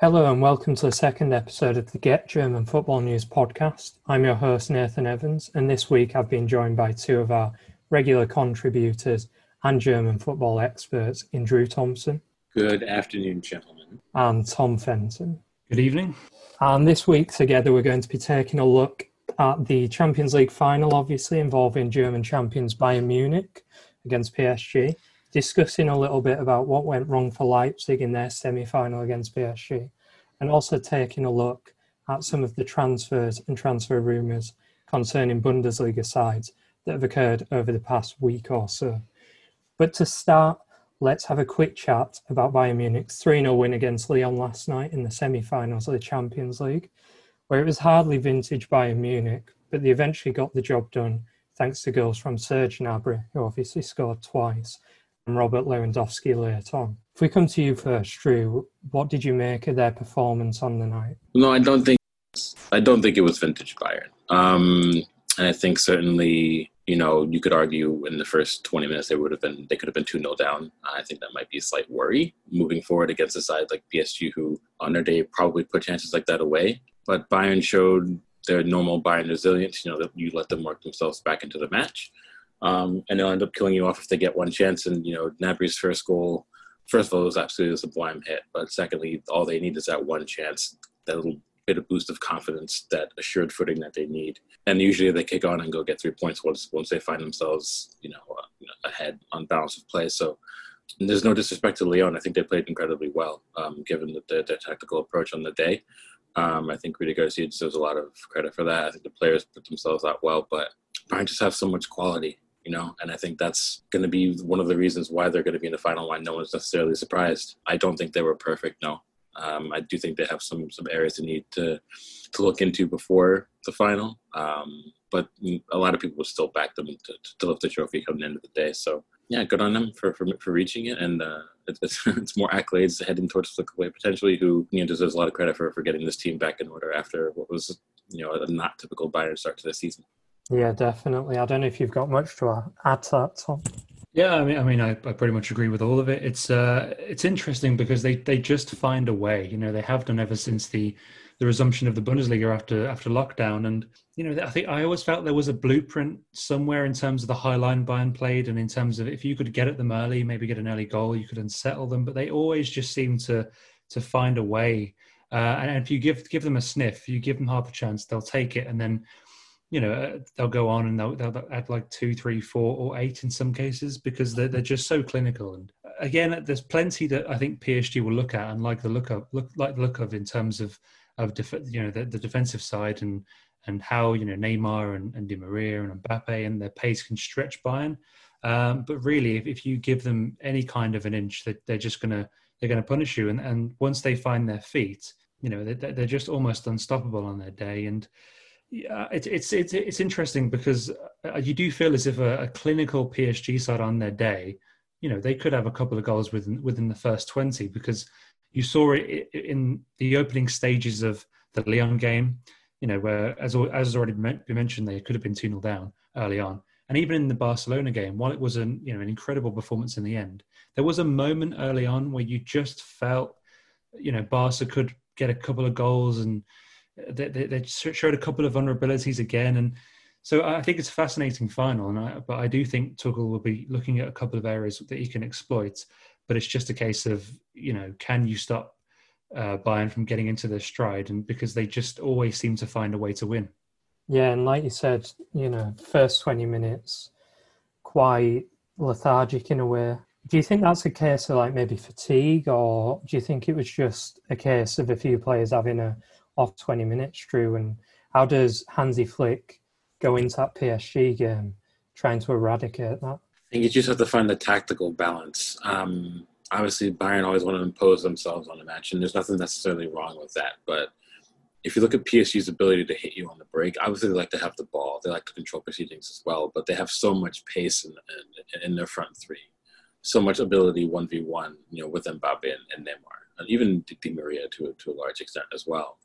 Hello and welcome to the second episode of the Get German Football News podcast. I'm your host, Nathan Evans, and this week I've been joined by two of our regular contributors and German football experts in Drew Thompson. Good afternoon, gentlemen. And Tom Fenton. Good evening. And this week together we're going to be taking a look at the Champions League final, obviously involving German champions Bayern Munich against PSG, discussing a little bit about what went wrong for Leipzig in their semi final against PSG, and also taking a look at some of the transfers and transfer rumours concerning Bundesliga sides that have occurred over the past week or so. But to start, let's have a quick chat about Bayern Munich's 3 0 win against Lyon last night in the semi finals of the Champions League, where it was hardly vintage Bayern Munich, but they eventually got the job done thanks to goals from Serge Gnabry, who obviously scored twice, Robert Lewandowski later on. If we come to you first, Drew, what did you make of their performance on the night? No, I don't think I don't think it was vintage Bayern. Um, and I think certainly, you know, you could argue in the first 20 minutes they would have been they could have been 2 0 down. I think that might be a slight worry moving forward against a side like PSG who on their day probably put chances like that away. But Bayern showed their normal Bayern resilience, you know, that you let them work themselves back into the match. Um, and they'll end up killing you off if they get one chance. And, you know, Gnabry's first goal, first of all, was absolutely a sublime hit. But secondly, all they need is that one chance, that little bit of boost of confidence, that assured footing that they need. And usually they kick on and go get three points once, once they find themselves, you know, uh, ahead on balance of play. So there's no disrespect to Lyon. I think they played incredibly well, um, given the, the, their tactical approach on the day. Um, I think Rudy Garcia deserves a lot of credit for that. I think the players put themselves out well, but Bayern just have so much quality, you know, and I think that's going to be one of the reasons why they're going to be in the final. Why no one's necessarily surprised. I don't think they were perfect. No, um, I do think they have some some areas they need to to look into before the final. Um, but a lot of people will still back them to, to lift the trophy come the end of the day. So yeah, good on them for for, for reaching it, and uh, it's, it's more accolades heading towards Flickaway potentially, who you know deserves a lot of credit for for getting this team back in order after what was you know a not typical Bayern start to the season. Yeah, definitely. I don't know if you've got much to add to that, Tom. Yeah, I mean, I mean, I, I pretty much agree with all of it. It's uh, it's interesting because they they just find a way. You know, they have done ever since the the resumption of the Bundesliga after after lockdown. And you know, I think I always felt there was a blueprint somewhere in terms of the high line Bayern played, and in terms of if you could get at them early, maybe get an early goal, you could unsettle them. But they always just seem to to find a way. Uh, and if you give give them a sniff, you give them half a chance, they'll take it, and then you know they'll go on and they'll, they'll add like two, three, four, or eight in some cases because they're they're just so clinical. And again, there's plenty that I think PSG will look at and like the look of look like the look of in terms of of def- you know the, the, defensive side and and how you know Neymar and, and Di Maria and Mbappe and their pace can stretch Bayern. Um, but really, if, if you give them any kind of an inch, that they're just gonna they're gonna punish you. And and once they find their feet, you know they're, they're just almost unstoppable on their day. And yeah, it's it's it's it's interesting because uh, you do feel as if a, a clinical PSG side on their day, you know, they could have a couple of goals within within the first twenty because you saw it in the opening stages of the Lyon game, you know, where as as has already been mentioned, they could have been two 0 down early on, and even in the Barcelona game, while it was an you know an incredible performance in the end, there was a moment early on where you just felt, you know, Barca could get a couple of goals, and they, they, they showed a couple of vulnerabilities again, and so I think it's a fascinating final, and I, but I do think Tuchel will be looking at a couple of areas that he can exploit but it's just a case of you know can you stop uh, Bayern from getting into their stride, and because they just always seem to find a way to win. Yeah, and like you said, you know, first twenty minutes quite lethargic in a way. Do you think that's a case of like maybe fatigue, or do you think it was just a case of a few players having a off twenty minutes, Drew? And how does Hansi Flick go into that PSG game trying to eradicate that? I think you just have to find the tactical balance. Um, obviously, Bayern always want to impose themselves on a match, and there's nothing necessarily wrong with that. But if you look at PSG's ability to hit you on the break, obviously they like to have the ball, they like to control proceedings as well, but they have so much pace in, in, in their front three, so much ability one v one, you know, with Mbappe and, and Neymar, even Di Maria to to a large extent as well.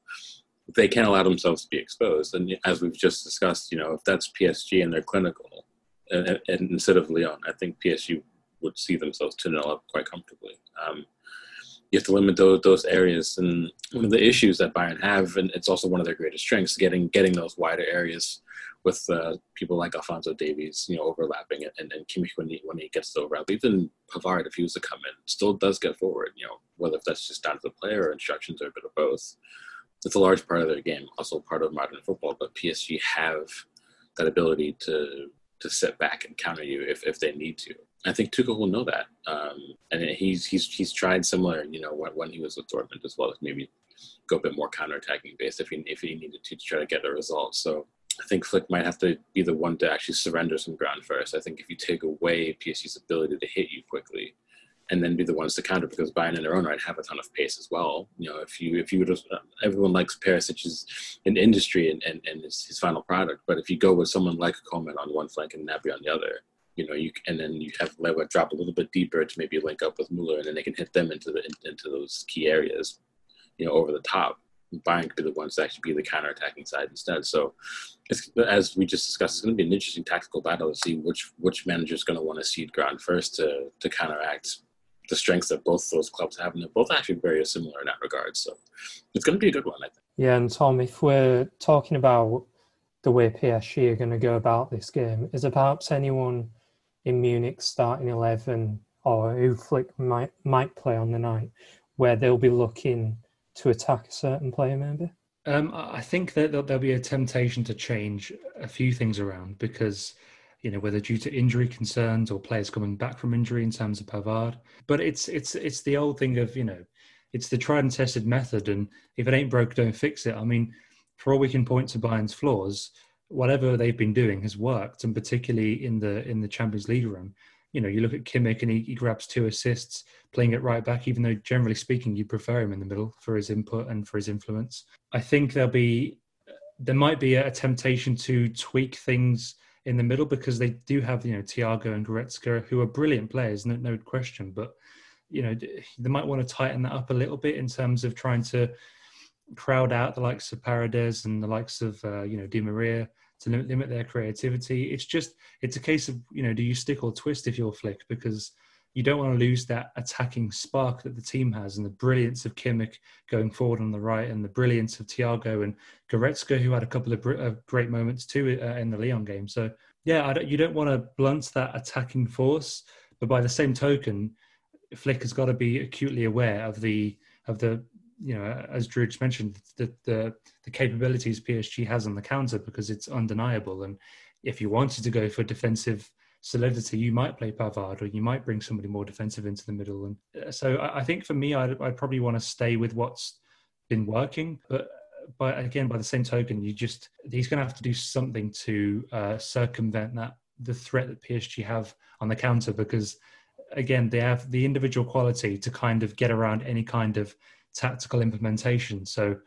They can't allow themselves to be exposed, and as we've just discussed, you know, if that's PSG and they're clinical, and, and instead of Lyon, I think PSG would see themselves 2 0 up quite comfortably. Um, you have to limit those those areas. And one of the issues that Bayern have, and it's also one of their greatest strengths, getting getting those wider areas with uh, people like Alfonso Davies, you know, overlapping it, and, and Kimmich when he when he gets the overlap. Even Pavard, if he was to come in, still does get forward. You know, whether that's just down to the player or instructions or a bit of both. It's a large part of their game, also part of modern football. But PSG have that ability to to sit back and counter you if, if they need to. I think Tuchel will know that, um, and he's he's he's tried similar. You know, when, when he was with Dortmund as well maybe go a bit more counterattacking based if he if he needed to, to try to get a result. So I think Flick might have to be the one to actually surrender some ground first. I think if you take away PSG's ability to hit you quickly, and then be the ones to counter because Bayern in their own right have a ton of pace as well. You know, if you if you have, everyone likes Paris, Perisic's an industry and, and, and his, his final product, but if you go with someone like Coman on one flank and Gnabry on the other, you know, you and then you have Lewa drop a little bit deeper to maybe link up with Muller, and then they can hit them into the into those key areas, you know, over the top. Bayern could be the ones to actually be the counter-attacking side instead. So, as we just discussed, it's going to be an interesting tactical battle to see which which manager is going to want to cede ground first to to counteract the strengths that both those clubs have, and they're both actually very similar in that regard. So, it's going to be a good one, I think. Yeah, and Tom, if we're talking about the way PSG are going to go about this game, is there perhaps anyone in Munich starting eleven or who Flick might might play on the night where they'll be looking to attack a certain player, maybe? Um, I think that there'll be a temptation to change a few things around because, you know, whether due to injury concerns or players coming back from injury in terms of Pavard. But it's it's it's the old thing of you know, it's the tried and tested method, and if it ain't broke, don't fix it. I mean, for all we can point to Bayern's flaws, whatever they've been doing has worked, and particularly in the in the Champions League room you know, you look at Kimmich and he, he grabs two assists playing it right back, even though generally speaking, you prefer him in the middle for his input and for his influence. I think there'll be, there might be a temptation to tweak things in the middle because they do have, you know, Thiago and Goretzka, who are brilliant players, no, no question, but, you know, they might want to tighten that up a little bit in terms of trying to crowd out the likes of Paredes and the likes of, uh, you know, Di Maria to limit, their creativity. It's just it's a case of you know do you stick or twist if you're Flick because you don't want to lose that attacking spark that the team has and the brilliance of Kimmich going forward on the right and the brilliance of Thiago and Goretzka who had a couple of br- great moments too uh, in the Lyon game. So yeah, don't, you don't want to blunt that attacking force, but by the same token, Flick has got to be acutely aware of the of the you know, as Drew just mentioned, the, the, the capabilities PSG has on the counter because it's undeniable. And if you wanted to go for defensive solidity, you might play Pavard or you might bring somebody more defensive into the middle. And uh, so I think for me, I'd, I'd probably want to stay with what's been working, but but again, by the same token, you just he's going to have to do something to uh, circumvent that the threat that PSG have on the counter because again they have the individual quality to kind of get around any kind of tactical implementation. So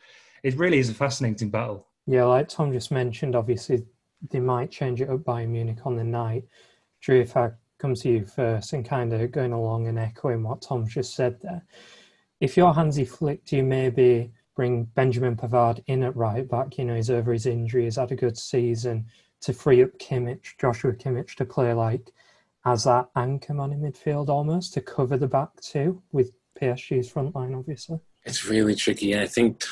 it really is a fascinating battle. Yeah, like Tom just mentioned, obviously they might change it up by Munich on the night. Drew, if I come to you first and kind of going along and echoing what Tom just said there, if you're Hansi Flick, do you maybe bring Benjamin Pavard in at right back? You know, he's over his injury, he's had a good season to free up Kimmich, Joshua Kimmich, to play like as that anchor man in midfield almost to cover the back too with PSG's front line, obviously it's really tricky. And I think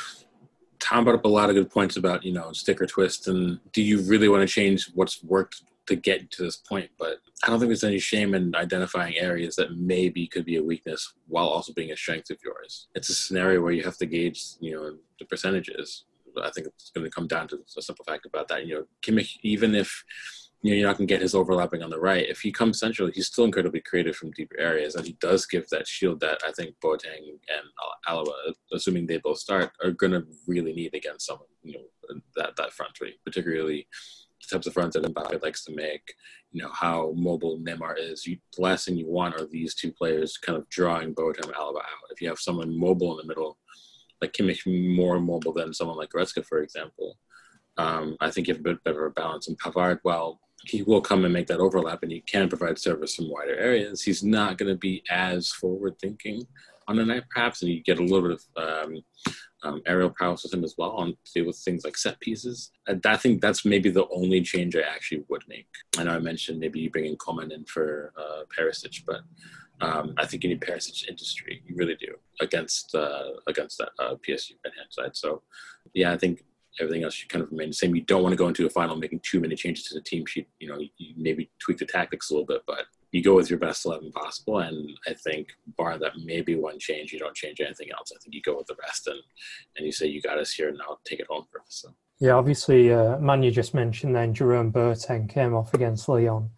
Tom brought up a lot of good points about, you know, sticker twist and do you really want to change what's worked to get to this point? But I don't think there's any shame in identifying areas that maybe could be a weakness while also being a strength of yours. It's a scenario where you have to gauge, you know, the percentages. I think it's going to come down to a simple fact about that. You know, even if you know, you're not going to get his overlapping on the right. If he comes central, he's still incredibly creative from deeper areas, and he does give that shield that I think Boateng and Alaba, assuming they both start, are going to really need against someone, you know, that that front three, particularly the types of fronts that Mbappe likes to make. You know how mobile Neymar is. You, the last thing you want are these two players kind of drawing Boateng and Alaba out. If you have someone mobile in the middle, like Kimmich, more mobile than someone like Goretzka, for example. Um, I think you have a bit better balance. And Pavard, well, he will come and make that overlap and he can provide service from wider areas. He's not going to be as forward thinking on the night, perhaps, and you get a little bit of um, um, aerial prowess with him as well on deal with things like set pieces. I think that's maybe the only change I actually would make. I know I mentioned maybe you bringing Coman in for uh, Perisic, but Um, I think you need Perisic industry. You really do against uh, against that uh, PSG right hand side. So, yeah, I think everything else should kind of remain the same. You don't want to go into a final making too many changes to the team sheet. You know, you maybe tweak the tactics a little bit, but you go with your best 11 possible. And I think, bar that maybe one change, you don't change anything else. I think you go with the rest and, and you say, you got us here, and I'll take it home for us. So. Yeah, obviously, uh, man, you just mentioned then Jerome Boateng came off against Lyon.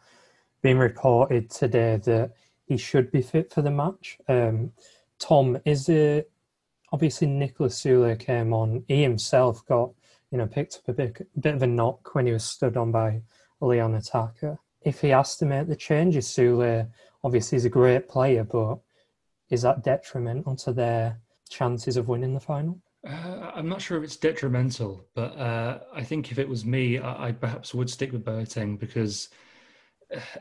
Being reported today that he should be fit for the match. Um, Tom, is it obviously Niklas Sule came on? He himself got you know picked up a bit, bit of a knock when he was stood on by a Lyon attacker. If he has to make the changes, Sule obviously is a great player, but is that detrimental to their chances of winning the final? Uh, I'm not sure if it's detrimental, but uh, I think if it was me, I, I perhaps would stick with Boateng because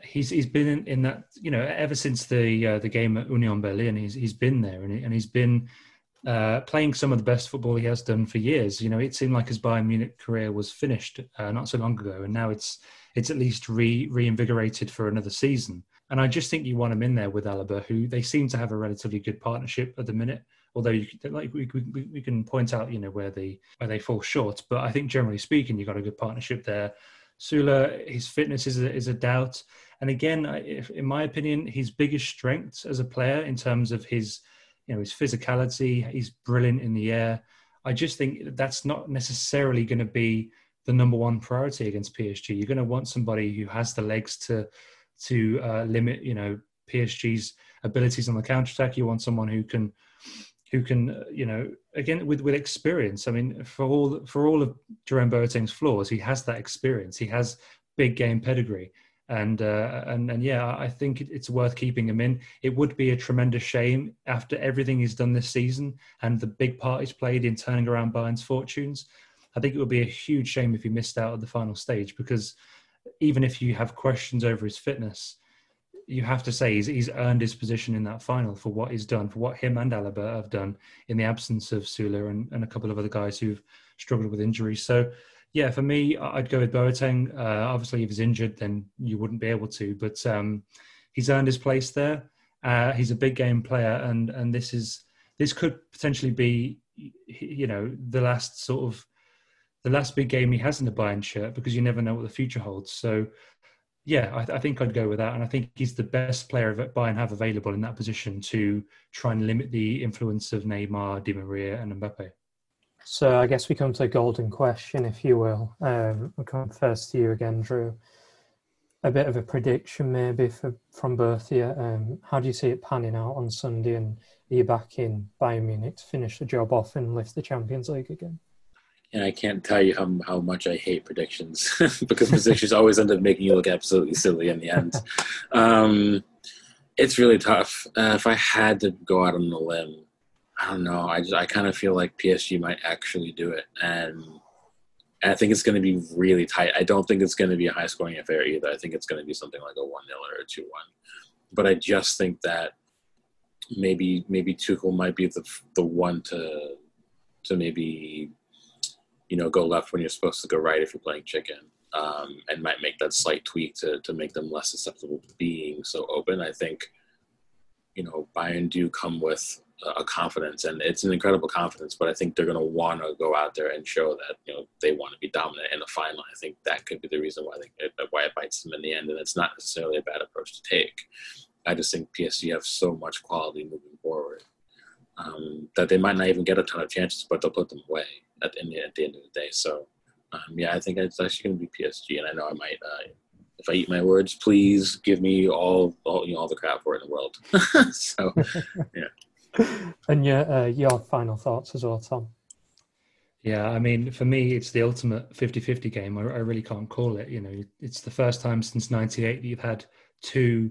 he's he's been in, in, that you know ever since the uh, the game at Union Berlin. He's he's been there and, he, and he's been uh, playing some of the best football he has done for years. You know, it seemed like his Bayern Munich career was finished uh, not so long ago, and now it's it's at least re reinvigorated for another season. And I just think you want him in there with Alaba, who they seem to have a relatively good partnership at the minute. Although you like we, we, we can point out, you know, where they where they fall short, but I think generally speaking, you've got a good partnership there. Sule, his fitness is a, is a doubt. And again, if, in my opinion, his biggest strengths as a player in terms of his, you know, his physicality, he's brilliant in the air. I just think that's not necessarily going to be the number one priority against PSG. You're going to want somebody who has the legs to to uh, limit, you know, PSG's abilities on the counter attack. You want someone who can who can, you know, again with with experience. I mean, for all for all of Jerome Boateng's flaws, he has that experience. He has big game pedigree, and uh, and and yeah, I think it's worth keeping him in. It would be a tremendous shame after everything he's done this season and the big part he's played in turning around Bayern's fortunes. I think it would be a huge shame if he missed out at the final stage because even if you have questions over his fitness, you have to say he's, he's earned his position in that final for what he's done, for what him and Alaba have done in the absence of Sule and, and a couple of other guys who've struggled with injuries. So, yeah, for me, I'd go with Boateng. Uh, obviously, if he's injured, then you wouldn't be able to. But um, he's earned his place there. Uh, he's a big game player, and and this is this could potentially be, you know, the last sort of the last big game he has in the Bayern shirt because you never know what the future holds. So yeah, I, I, think I'd go with that, and I think he's the best player that Bayern have available in that position to try and limit the influence of Neymar, Di Maria, and Mbappe. So I guess we come to a golden question, if you will. Um, we'll come first to you again, Drew. A bit of a prediction, maybe for, from both of you. Um, how do you see it panning out on Sunday, and are you back in Bayern Munich to finish the job off and lift the Champions League again? and I can't tell you how how much I hate predictions because predictions always end up making you look absolutely silly in the end. Um, it's really tough. Uh, if I had to go out on a limb, I don't know. I just I kind of feel like PSG might actually do it, and, and I think it's going to be really tight. I don't think it's going to be a high scoring affair either. I think it's going to be something like a one 0 or a two one. But I just think that maybe maybe Tuchel might be the the one to to maybe you know, go left when you're supposed to go right if you're playing chicken, um, and might make that slight tweak to to make them less susceptible to being so open. I think, you know, Bayern do come with a confidence, and it's an incredible confidence. But I think they're going to want to go out there and show that you know they want to be dominant in the final. I think that could be the reason why they why it bites them in the end, and it's not necessarily a bad approach to take. I just think PSG have so much quality moving forward um, that they might not even get a ton of chances, but they'll put them away at the, at the end of the day. So, um, yeah, I think it's actually going to be PSG, and I know I might. Uh, if I eat my words, please give me all, all you know, all the crap for it in the world. so, yeah. And your uh, your final thoughts as well, Tom. Yeah, I mean, for me, it's the ultimate 50-50 game. I, I really can't call it. You know, it's the first time since '98 that you've had two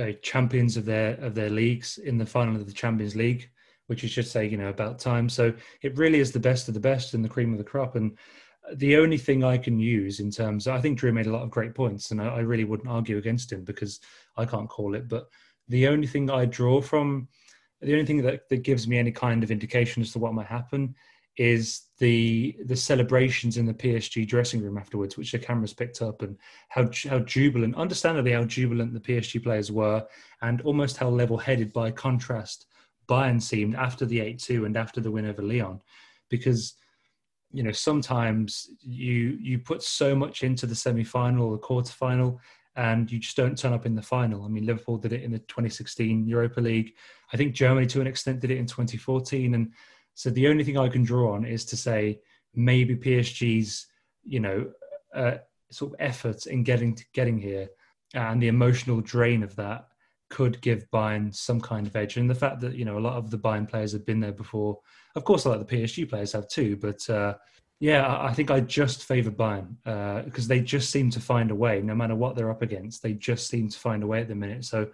uh, champions of their of their leagues in the final of the Champions League which is just say, you know, about time. So it really is the best of the best and the cream of the crop. And the only thing I can use in terms, I think Drew made a lot of great points, and I, I really wouldn't argue against him because I can't call it. But the only thing I draw from, the only thing that, that gives me any kind of indication as to what might happen is the the celebrations in the PSG dressing room afterwards, which the cameras picked up, and how how jubilant, understandably how jubilant the PSG players were, and almost how level-headed by contrast Bayern seemed after the eight two and after the win over Lyon, because you know sometimes you you put so much into the semi-final or the quarter-final and you just don't turn up in the final. I mean, Liverpool did it in the 2016 Europa League. I think Germany, to an extent, did it in 2014. And so the only thing I can draw on is to say maybe PSG's, you know, uh, sort of efforts in getting to getting here and the emotional drain of that could give Bayern some kind of edge. And the fact that you know a lot of the Bayern players have been there before, of course, a lot of the PSG players have too. But uh, yeah, I think I just favour Bayern because uh, they just seem to find a way, no matter what they're up against. They just seem to find a way at the minute. So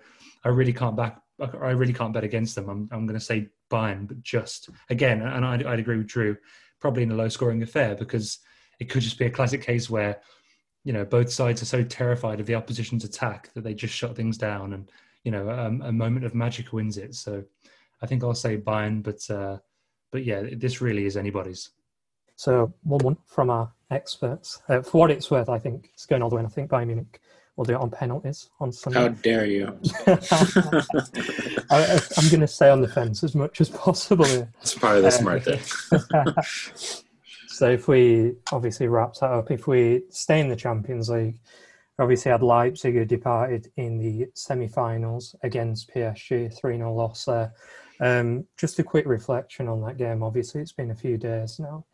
I really can't back. I really can't bet against them. I'm, I'm going to say Bayern, but just again, and I'd, I'd agree with Drew, probably in a low-scoring affair because it could just be a classic case where you know both sides are so terrified of the opposition's attack that they just shut things down, and you know um, a moment of magic wins it. So I think I'll say Bayern, but uh, but yeah, this really is anybody's. So one one from our experts. Uh, for what it's worth, I think it's going all the way. And I think Bayern Munich will do it on penalties on Sunday. How dare you? I, am going to stay on the fence as much as possible. It's probably the smart thing. so if we obviously wrap that up, if we stay in the Champions League, obviously had Leipzig who departed in the semi-finals against PSG, 3-0 loss there. Um, just a quick reflection on that game. Obviously, it's been a few days now.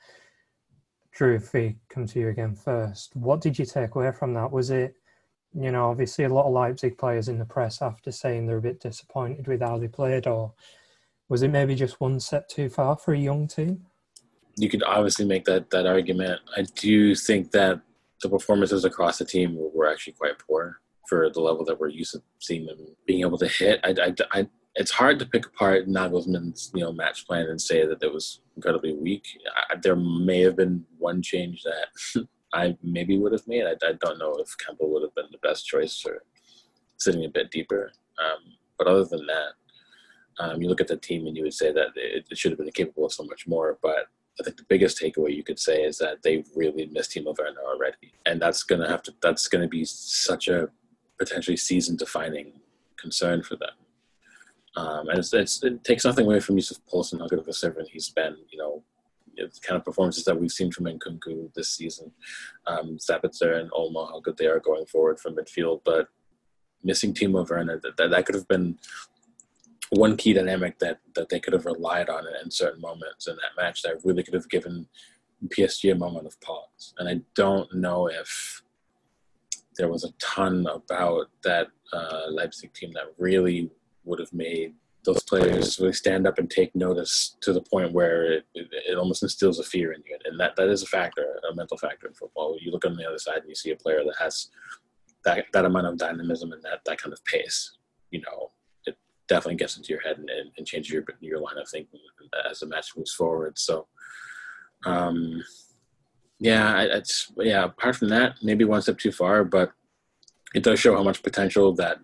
Drew, if we come to you again first, what did you take away from that? Was it, you know, obviously a lot of Leipzig players in the press after saying they're a bit disappointed with how they played, or was it maybe just one step too far for a young team? You could obviously make that that argument. I do think that the performances across the team were actually quite poor for the level that we're used to seeing them being able to hit. I, I, I, it's hard to pick apart Nagelsmann's you know match plan and say that it was incredibly weak. I, there may have been one change that I maybe would have made. I, I, don't know if Kampl would have been the best choice for sitting a bit deeper. Um, but other than that, um, you look at the team and you would say that it, it, should have been capable of so much more. But I think the biggest takeaway you could say is that they really missed Timo Werner already, and that's gonna have to. That's gonna be such a potentially season defining concern for them. Um, and it's, it's, it takes nothing away from Yussuf Poulsen, how good of a servant he's been. You know, the kind of performances that we've seen from Nkunku this season, um, Sabitzer and Olmo, how good they are going forward from midfield. But missing Timo Werner, that, that, that could have been one key dynamic that, that they could have relied on in certain moments in that match that really could have given PSG a moment of pause. And I don't know if there was a ton about that uh, Leipzig team that really would have made those players really stand up and take notice to the point where it, it, it, almost instills a fear in you. And that, that is a factor, a mental factor in football. You look on the other side and you see a player that has that, that amount of dynamism and that, that kind of pace, you know, it definitely gets into your head and, and, and changes your, your line of thinking as the match moves forward. So, um, yeah, it's, yeah, apart from that, maybe one step too far, but it does show how much potential that,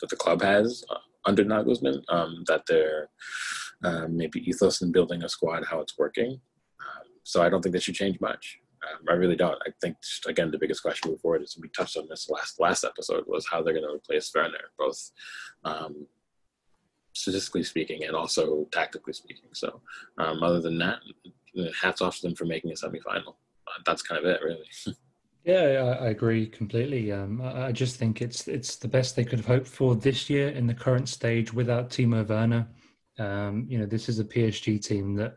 that the club has. Uh, under Nagelsmann, um, that they're um, maybe ethos in building a squad, how it's working. Um, so I don't think they should change much. Um, I really don't. I think again the biggest question moving forward is we touched on this last last episode was how they're going to replace Werner, both um, statistically speaking and also tactically speaking. So um, other than that, hats off to them for making a semifinal. Uh, that's kind of it, really. Yeah, I, agree completely. Um, I just think it's it's the best they could have hoped for this year in the current stage without Timo Werner. Um, you know, this is a PSG team that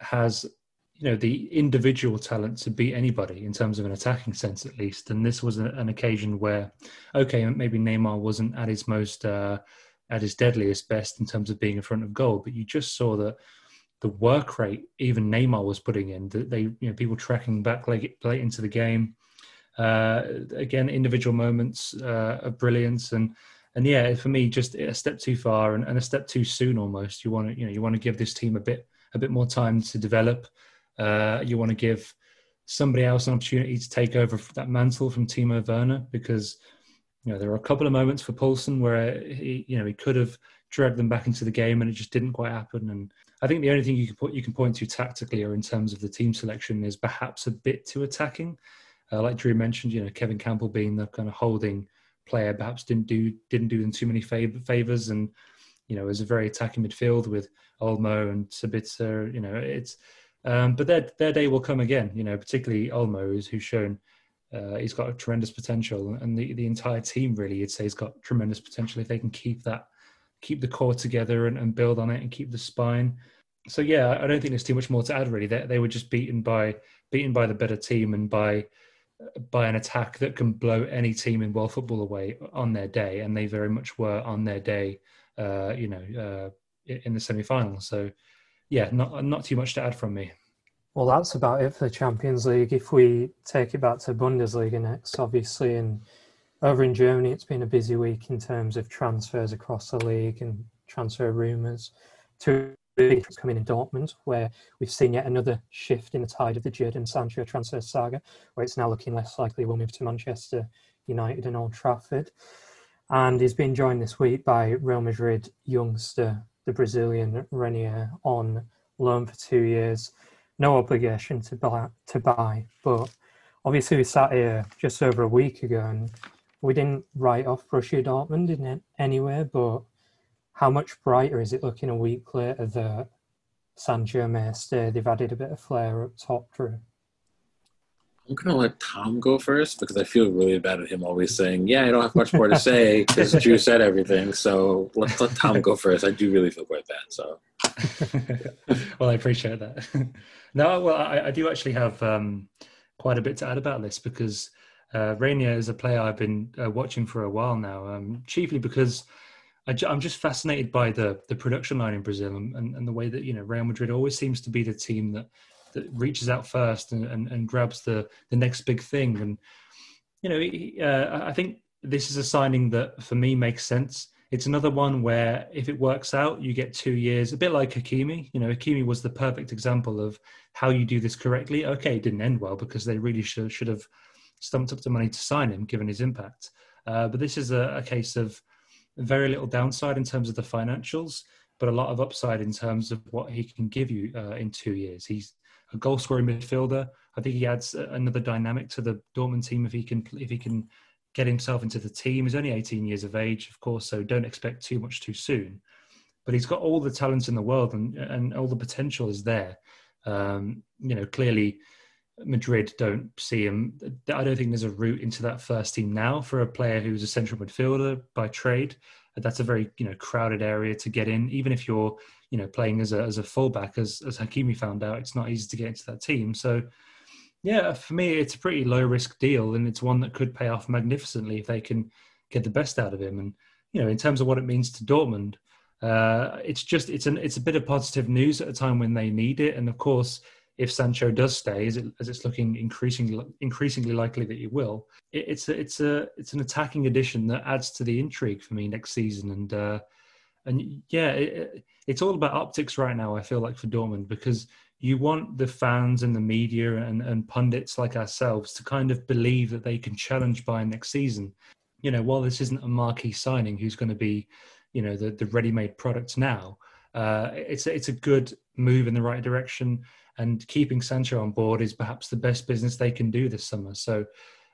has you know the individual talent to beat anybody in terms of an attacking sense at least and this was an occasion where okay maybe Neymar wasn't at his most uh, at his deadliest best in terms of being in front of goal but you just saw that the work rate even Neymar was putting in that they you know people tracking back late, late into the game uh, again, individual moments uh, of brilliance and and yeah, for me, just a step too far and, and, a step too soon almost. You want to you know you want to give this team a bit a bit more time to develop. Uh, you want to give somebody else an opportunity to take over that mantle from Timo Werner because you know there are a couple of moments for Poulsen where he you know he could have dragged them back into the game and it just didn't quite happen. And I think the only thing you can put you can point to tactically, or in terms of the team selection, is perhaps a bit too attacking. Uh, like Drew mentioned, you know, Kevin Kampl being the kind of holding player, perhaps didn't do didn't do them too many favors, and you know, was a very attacking midfield with Olmo and Sabitzer. You know, it's um, but their their day will come again. You know, particularly Olmo, who's, who's shown uh, he's got a tremendous potential, and the, the entire team really, you'd say, has got tremendous potential if they can keep that, keep the core together and, and build on it and keep the spine. So yeah, I don't think there's too much more to add really. They, they were just beaten by beaten by the better team and by by an attack that can blow any team in world football away on their day, and they very much were on their day. Uh, you know, uh, in the semi-final. So yeah, not not too much to add from me. Well, that's about it for the Champions League. If we take it back to Bundesliga next, obviously, and over in Germany, it's been a busy week in terms of transfers across the league and transfer rumours. Two big coming in Dortmund, where we've seen yet another shift in the tide of the Jadon Sancho transfer saga, where it's now looking less likely we'll move to Manchester United and Old Trafford. And he's been joined this week by Real Madrid youngster, the Brazilian Reinier, on loan for two years no obligation to buy, to buy. But obviously, we sat here just over a week ago and we didn't write off Borussia Dortmund in anywhere. But how much brighter is it looking a week later that Sancho may stay? They've added a bit of flair up top, Drew. I'm gonna let Tom go first because I feel really bad at him always saying, "Yeah, I don't have much more to say because Drew said everything." So let's let Tom go first. I do really feel quite bad. So, well, I appreciate that. no, well, I, I do actually have um, quite a bit to add about this because uh, Reinier is a player I've been uh, watching for a while now, um, chiefly because I, am just fascinated by the the production line in Brazil and, and, the way that you know Real Madrid always seems to be the team that that reaches out first and, and, and grabs the the next big thing. And you know, uh, I think this is a signing that for me makes sense. It's another one where if it works out, you get two years, a bit like Hakimi. You know, Hakimi was the perfect example of how you do this correctly. Okay, it didn't end well because they really should should have stumped up the money to sign him, given his impact. Uh, but this is a, a case of very little downside in terms of the financials, but a lot of upside in terms of what he can give you uh, in two years. He's a goal scoring midfielder. I think he adds another dynamic to the Dortmund team if he can if he can get himself into the team. He's only 18 years of age, of course, so don't expect too much too soon. But he's got all the talents in the world and and all the potential is there. Um, you know, clearly Madrid don't see him. I don't think there's a route into that first team now for a player who's a central midfielder by trade. That's a very you know crowded area to get in. Even if you're you know playing as a as a fullback, as as Hakimi found out, it's not easy to get into that team. So yeah, for me, it's a pretty low risk deal, and it's one that could pay off magnificently if they can get the best out of him. And you know, in terms of what it means to Dortmund, uh, it's just it's an it's a bit of positive news at a time when they need it. And of course, if Sancho does stay, as, it, as it's looking increasingly increasingly likely that he will, it, it's a, it's a it's an attacking addition that adds to the intrigue for me next season. And uh, and yeah, it, it's all about optics right now. I feel like for Dortmund because you want the fans and the media and, and pundits like ourselves to kind of believe that they can challenge Bayern next season. You know, while this isn't a marquee signing, who's going to be, you know, the the ready-made product now. Uh, it's it's a good move in the right direction and keeping Sancho on board is perhaps the best business they can do this summer. So,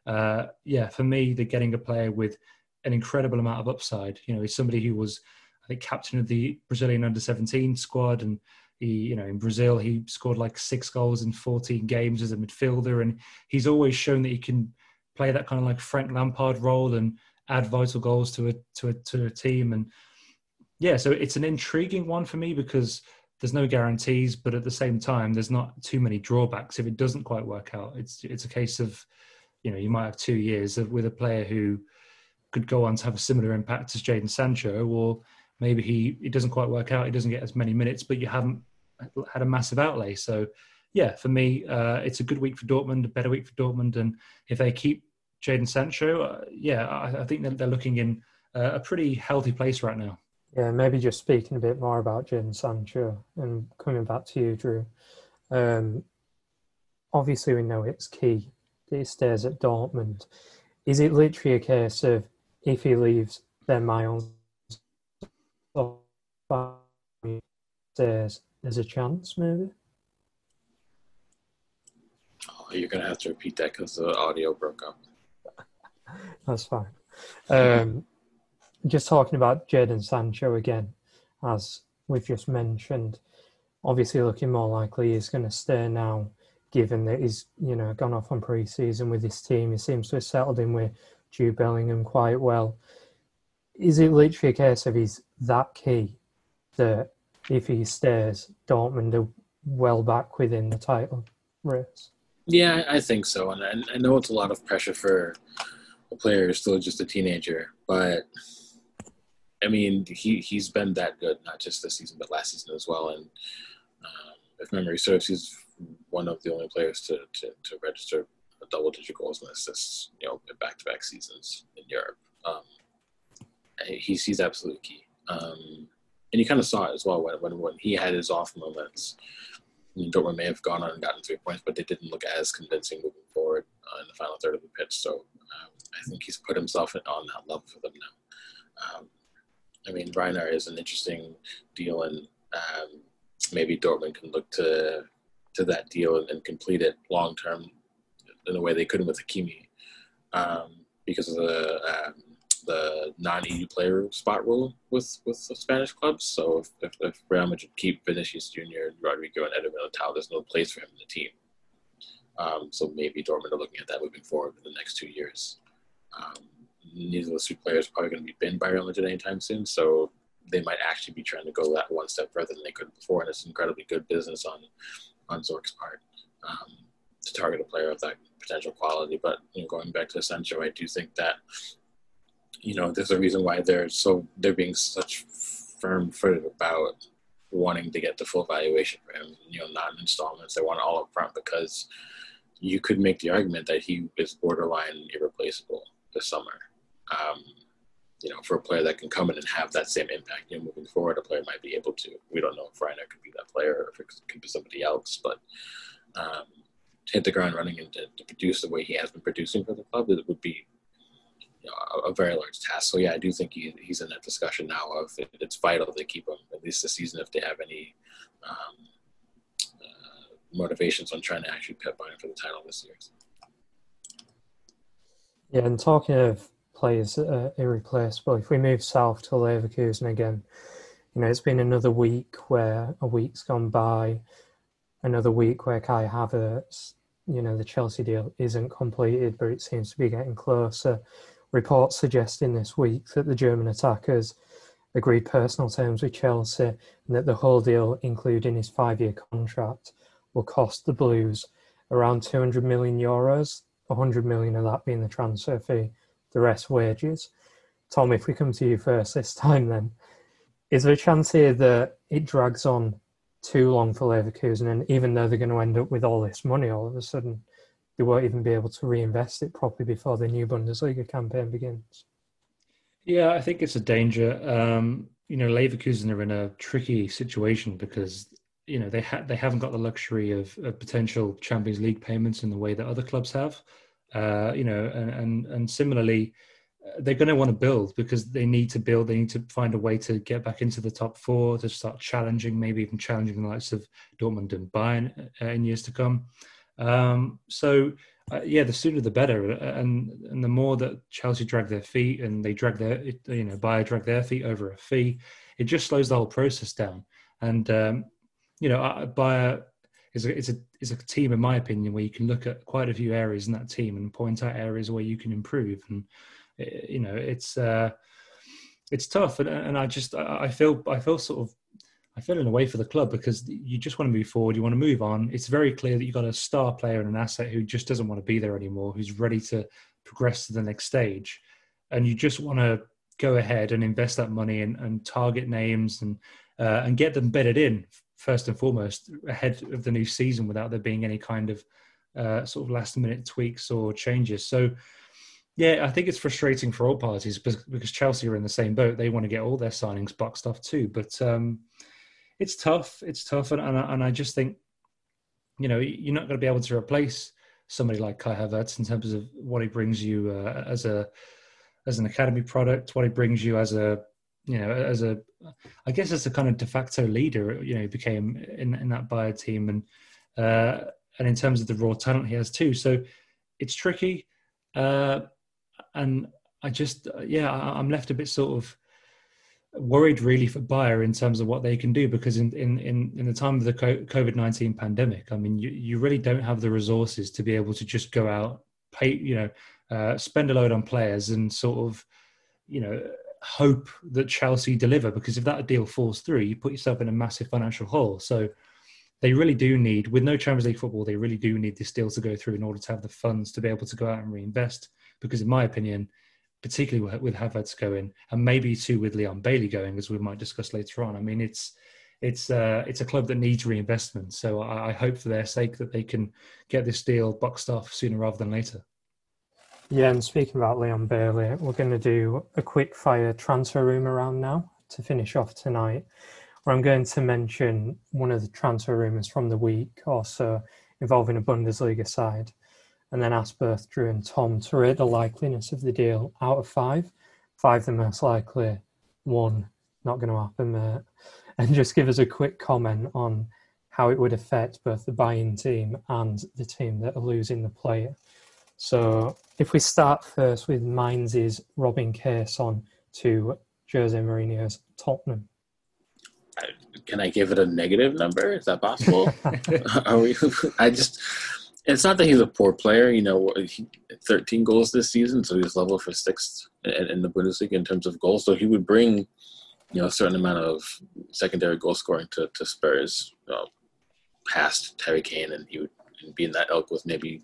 uh, yeah, for me, they're getting a player with an incredible amount of upside. You know, he's somebody who was, I think, captain of the Brazilian under 17 squad. And he, you know, in Brazil, he scored like six goals in 14 games as a midfielder. And he's always shown that he can play that kind of like Frank Lampard role and add vital goals to a, to a, to a team. And yeah, so it's an intriguing one for me because there's no guarantees, but at the same time, there's not too many drawbacks if it doesn't quite work out. It's it's a case of, you know, you might have two years of, with a player who could go on to have a similar impact as Jadon Sancho, or maybe he it doesn't quite work out. He doesn't get as many minutes, but you haven't had a massive outlay. So, yeah, for me, uh, it's a good week for Dortmund, a better week for Dortmund, and if they keep Jadon Sancho, uh, yeah, I, I, think that they're looking in uh, a pretty healthy place right now. Yeah, maybe just speaking a bit more about Jadon Sancho and coming back to you, Drew. Um, obviously, we know it's key that he stays at Dortmund. Is it literally a case of if he leaves, then my Miles stays there's a chance, maybe. Oh, you're gonna have to repeat that because the audio broke up. That's fine. Um, just talking about Jadon Sancho again, as we've just mentioned, obviously looking more likely he's going to stay now, given that he's you know gone off on pre-season with his team. He seems to have settled in with Jude Bellingham quite well. Is it literally a case of he's that key that if he stays, Dortmund are well back within the title race? Yeah, I think so, and I, I know it's a lot of pressure for a player who's still just a teenager, but I mean, he he's been that good, not just this season, but last season as well. And um, if memory serves, he's one of the only players to to, to register a double-digit goals and assists, you know, in back-to-back seasons in Europe. Um, he's he's absolutely key. Um, and you kind of saw it as well when, when, when he had his off moments. Dortmund may have gone on and gotten three points, but they didn't look as convincing moving forward uh, in the final third of the pitch. So um, I think he's put himself on that level for them now. Um, I mean, Reinier is an interesting deal, and um, maybe Dortmund can look to to that deal and, complete it long term in a way they couldn't with Hakimi um, because of the um, the non-EU player spot rule with with Spanish clubs. So if, if, if Real Madrid keep Vinicius Junior, Rodrygo, and Eder Militao, there's no place for him in the team. Um, so maybe Dortmund are looking at that moving forward in the next two years. Um, neither of those two players are probably going to be binned by Real Madrid anytime soon. So they might actually be trying to go that one step further than they could before, and it's incredibly good business on on Zorc's part um, to target a player of that potential quality. But you know, going back to Sancho, I do think that you know there's a reason why they're so they're being such firm-footed about wanting to get the full valuation for him. You know, not in installments; they want it all up front because you could make the argument that he is borderline irreplaceable this summer. Um, you know, for a player that can come in and have that same impact, you know, moving forward, a player might be able to. We don't know if Reinier could be that player or if it could be somebody else, but um, to hit the ground running and to, to, produce the way he has been producing for the club, it would be you know, a, a, very large task. So yeah, I do think he, he's in that discussion now of it, it's vital to keep him at least this season if they have any um, uh, motivations on trying to actually pit Bayern for the title this year. Yeah, and talking of players uh, irreplaceable, if we move south to Leverkusen again, you know, it's been another week where a week's gone by, another week where Kai Havertz, you know, the Chelsea deal isn't completed, but it seems to be getting closer. Reports suggesting this week that the German attackers agreed personal terms with Chelsea and that the whole deal, including his five year contract, will cost the Blues around 200 million euros 100 million of that being the transfer fee, the rest wages. Tom, if we come to you first this time, then is there a chance here that it drags on too long for Leverkusen, and even though they're going to end up with all this money, all of a sudden they won't even be able to reinvest it properly before the new Bundesliga campaign begins? Yeah, I think it's a danger. Um, you know, Leverkusen are in a tricky situation because you know they ha- they haven't got the luxury of, of, potential Champions League payments in the way that other clubs have. Uh, you know, and and, and similarly, uh, they're going to want to build because they need to build. They need to find a way to get back into the top four to start challenging, maybe even challenging the likes of Dortmund and Bayern uh, in years to come. Um, so. Uh, yeah, the sooner the better, and and the more that Chelsea drag their feet and they drag their you know Bayern drag their feet over a fee, it just slows the whole process down. And um, you know, Bayer is a, is a is a team, in my opinion, where you can look at quite a few areas in that team and point out areas where you can improve. And eh, you know, it's uh, it's tough, and, and I just I feel I feel sort of I feel in a way for the club because you just want to move forward, you want to move on. It's very clear that you've got a star player and an asset who just doesn't want to be there anymore, who's ready to progress to the next stage, and you just want to go ahead and invest that money and, and target names and uh, and get them bedded in first and foremost ahead of the new season without there being any kind of uh, sort of last minute tweaks or changes. So, yeah, I think it's frustrating for all parties because, Chelsea are in the same boat. They want to get all their signings boxed off too. But um, it's tough. It's tough. And, and, I, and I just think, you know, you're not going to be able to replace somebody like Kai Havertz in terms of what he brings you uh, as a as an academy product, what he brings you as a you know, as a, I guess as a kind of de facto leader, you know, he became in in that Bayern team, and uh, and in terms of the raw talent he has too. So it's tricky, uh, and I just, yeah, I'm left a bit sort of worried really for Bayer in terms of what they can do because in in in, in the time of the COVID nineteen pandemic, I mean, you, you really don't have the resources to be able to just go out, pay, you know, uh, spend a load on players and sort of, you know, hope that Chelsea deliver because if that deal falls through, you put yourself in a massive financial hole. So they really do need, with no Champions League football, they really do need this deal to go through in order to have the funds to be able to go out and reinvest. Because in my opinion, particularly with Havertz going, and maybe too with Leon Bailey going, as we might discuss later on. I mean, it's it's uh, it's a club that needs reinvestment. So I, I, hope for their sake that they can get this deal boxed off sooner rather than later. Yeah, and speaking about Leon Bailey, we're going to do a quick fire transfer room around now to finish off tonight, where I'm going to mention one of the transfer rumours from the week also involving a Bundesliga side and then ask both Drew and Tom to rate the likeliness of the deal out of five. Five the most likely, one not going to happen, mate. And just give us a quick comment on how it would affect both the buying team and the team that are losing the player. So if we start first with Mainz's Robin Quaison to Jose Mourinho's Tottenham. Uh, can I give it a negative number? Is that possible? Are we? I just it's not that he's a poor player. You know, he, 13 goals this season, so he's level for sixth in, in, the Bundesliga in terms of goals. So he would bring, you know, a certain amount of secondary goal scoring to, to Spurs, you know, past Harry Kane, and he would be in that ilk with maybe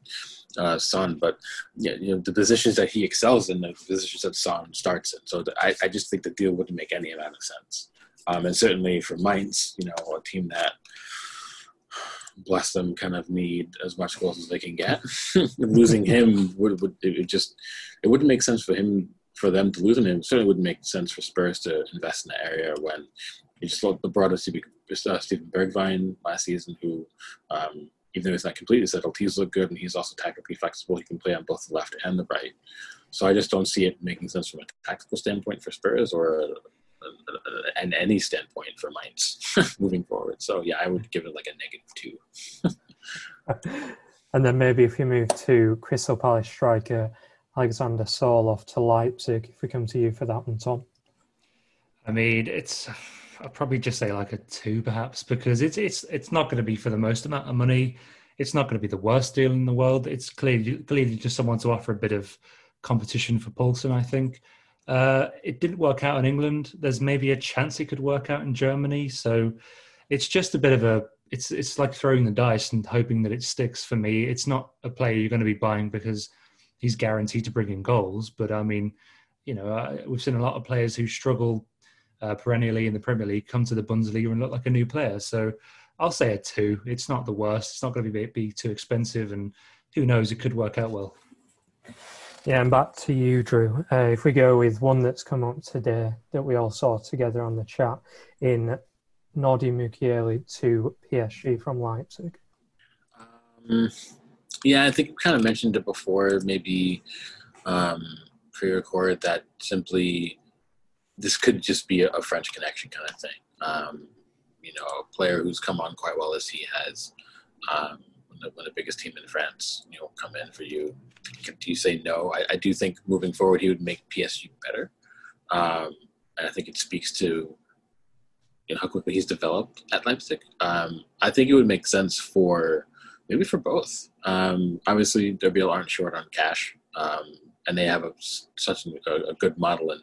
uh, Son. But yeah, you know, the positions that he excels in, the positions that Son starts in. So the, I, I just think the deal wouldn't make any amount of sense. Um, and certainly for Mainz, you know, a team that bless them, kind of need as much goals as they can get. Losing him would would it just it wouldn't make sense for him for them to lose him. It certainly wouldn't make sense for Spurs to invest in that area when you just look the broader Steven, uh, Bergwijn last season, who um, even though he's not completely settled, he's looked good and he's also tactically flexible. He can play on both the left and the right. So I just don't see it making sense from a tactical standpoint for Spurs or uh, and any standpoint for Mainz moving forward. So yeah, I would give it like a negative two. and then maybe if you move to Crystal Palace striker Alexander Sorloth to Leipzig, if we come to you for that one, Tom. I mean, it's I'll probably just say like a two, perhaps, because it's it's it's not going to be for the most amount of money. It's not going to be the worst deal in the world. It's clearly clearly just someone to offer a bit of competition for Poulsen, I think. Uh, it didn't work out in England. There's maybe a chance it could work out in Germany. So it's just a bit of a it's it's like throwing the dice and hoping that it sticks for me. It's not a player you're going to be buying because he's guaranteed to bring in goals. But I mean, you know, uh, we've seen a lot of players who struggle uh, perennially in the Premier League come to the Bundesliga and look like a new player. So I'll say a two. It's not the worst. It's not going to be, be too expensive, and who knows, it could work out well. Yeah, and back to you, Drew. Uh, if we go with one that's come up today that we all saw together on the chat in Nordi Mukiele to PSG from Leipzig. Um, yeah, I think we kind of mentioned it before, maybe um, pre-record that simply this could just be a, French connection kind of thing. Um, you know, a player who's come on quite well as he has. Um, when the, when the biggest team in France, you know, come in for you, do you say no? I, I do think moving forward he would make PSG better, um, and I think it speaks to you know how quickly he's developed at Leipzig. Um, I think it would make sense for maybe for both. Um, obviously, Derby aren't short on cash, um, and they have a, such a, a, good model in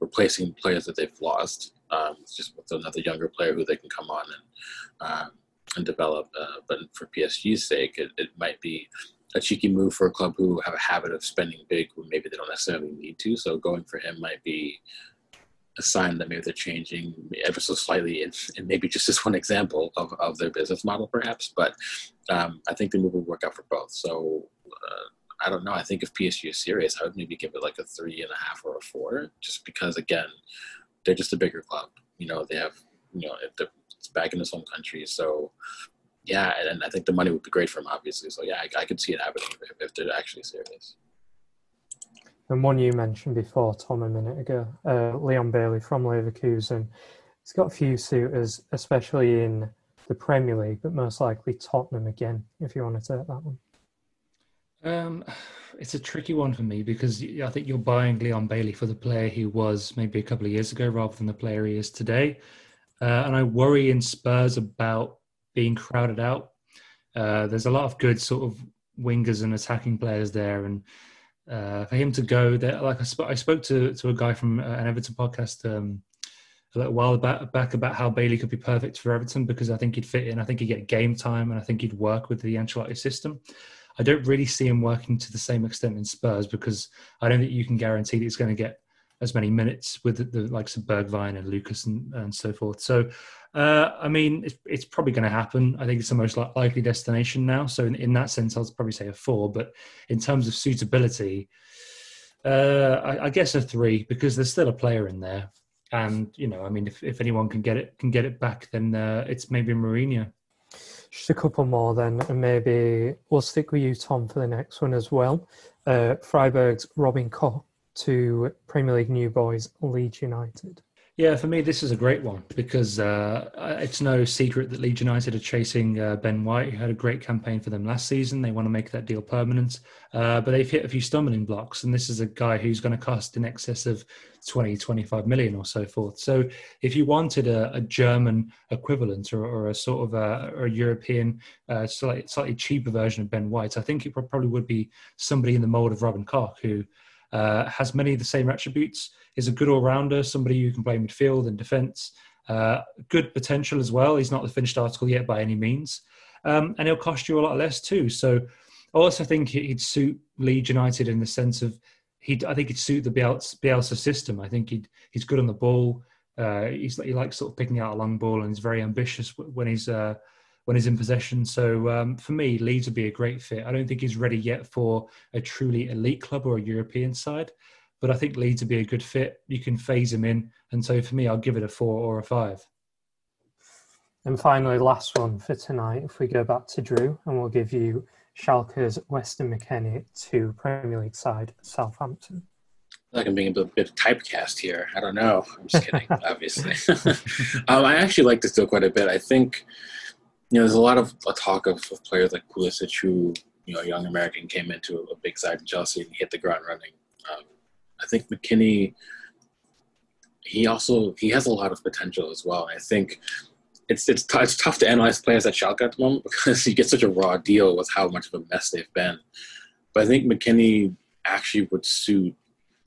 replacing players that they've lost. Um, just with another younger player who they can come on and um, and develop. Uh, but for PSG's sake, it, it might be a cheeky move for a club who have a habit of spending big when maybe they don't necessarily need to. So going for him might be a sign that maybe they're changing ever so slightly, and, and maybe just as one example of, of their business model, perhaps. But um, I think the move would work out for both. So uh, I don't know. I think if PSG is serious, I would maybe give it like a three and a half or a four, just because again, they're just a bigger club. You know, they have you know it's back in his home country, so yeah, and I think the money would be great for him, obviously. So yeah, I, I could see it happening if, if they're actually serious. And one you mentioned before, Tom, a minute ago, uh, Leon Bailey from Leverkusen. He's got a few suitors, especially in the Premier League, but most likely Tottenham again, if you want to take that one. Um, it's a tricky one for me because I think you're buying Leon Bailey for the player he was maybe a couple of years ago rather than the player he is today. Uh, and I worry in Spurs about being crowded out. Uh, there's a lot of good sort of wingers and attacking players there, and uh, for him to go there, like I, sp- I spoke to to a guy from uh, an Everton podcast um, a little while back, back about how Bailey could be perfect for Everton because I think he'd fit in. I think he'd get game time, and I think he'd work with the Ancelotti system. I don't really see him working to the same extent in Spurs because I don't think you can guarantee that he's going to get as many minutes with the, the likes of Bergwijn and Lucas and, and so forth. So, uh, I mean, it's, it's probably going to happen. I think it's the most likely destination now. So, in, in that sense, I'll probably say a four. But in terms of suitability, uh, I, I, guess a three because there's still a player in there. And you know, I mean, if, if anyone can get it can get it back, then uh, it's maybe Mourinho. Just a couple more then, and maybe we'll stick with you, Tom, for the next one as well. Uh, Freiburg's Robin Koch to Premier League new boys Leeds United. Yeah, for me, this is a great one because uh, it's no secret that Leeds United are chasing uh, Ben White, who had a great campaign for them last season. They want to make that deal permanent, uh, but they've hit a few stumbling blocks. And this is a guy who's going to cost in excess of 20, 25 million or so forth. So if you wanted a, a German equivalent or, or, a sort of a, a European, uh, slightly, slightly cheaper version of Ben White, I think it probably would be somebody in the mold of Robin Koch, who uh, has many of the same attributes. Is a good all rounder, somebody who can play midfield and defence. Uh, good potential as well. He's not the finished article yet by any means, um, and he'll cost you a lot less too. So, I also think he'd suit Leeds United in the sense of he. I think he'd suit the Bielsa, Bielsa system. I think he'd, he's good on the ball. Uh, he's he likes sort of picking out a long ball and he's very ambitious when he's uh, when he's in possession. So um, for me, Leeds would be a great fit. I don't think he's ready yet for a truly elite club or a European side, but I think Leeds would be a good fit. You can phase him in, and so for me, I'll give it a four or a five. And finally, last one for tonight. If we go back to Drew, and we'll give you Schalke's Weston McKennie to Premier League side Southampton. Like I'm being a bit, bit typecast here. I don't know. I'm just kidding, obviously. um, I actually like this deal quite a bit. I think you know, there's a lot of a talk of, of, players like Pulisic who, you know, a young American came into a big side in Chelsea and hit the ground running. Um, I think McKennie, he also he has a lot of potential as well. I think it's it's, t- it's tough to analyze players at Schalke at the moment because you get such a raw deal with how much of a mess they've been. But I think McKennie actually would suit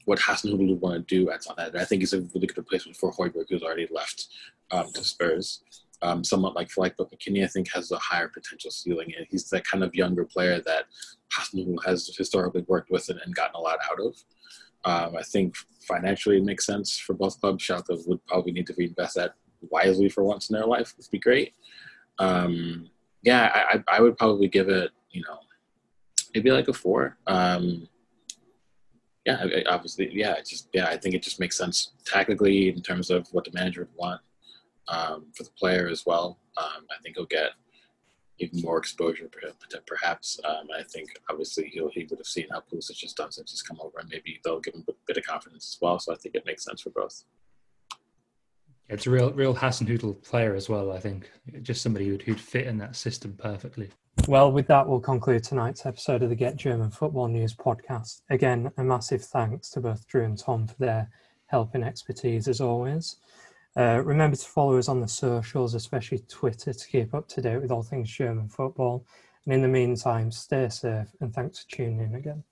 what Hasenhüttl would want to do at Southampton. I think he's a really good replacement for Højbjerg, who's already left um, to Spurs um, somewhat like Fleck, but McKennie I think has a higher potential ceiling, and he's that kind of younger player that Hasenhüttl has historically worked with and, and, gotten a lot out of. Um, I think financially it makes sense for both clubs. Schalke would probably need to reinvest that wisely for once in their life. It would be great. Um, yeah, I, I, would probably give it, you know, maybe like a four. Um, yeah, obviously, yeah, just yeah, I think it just makes sense tactically in terms of what the manager would want um, for the player as well. Um, I think he'll get even more exposure, perhaps. Um, I think obviously he'll, he would have seen how Pulisic has done since he's come over, and maybe they'll give him a bit of confidence as well. So I think it makes sense for both. It's a real, real Hasenhüttl player as well. I think just somebody who'd, who'd fit in that system perfectly. Well, with that, we'll conclude tonight's episode of the Get German Football News podcast. Again, a massive thanks to both Drew and Tom for their help and expertise as always. Uh, remember to follow us on the socials, especially Twitter, to keep up to date with all things German football. And in the meantime, stay safe and thanks for tuning in again.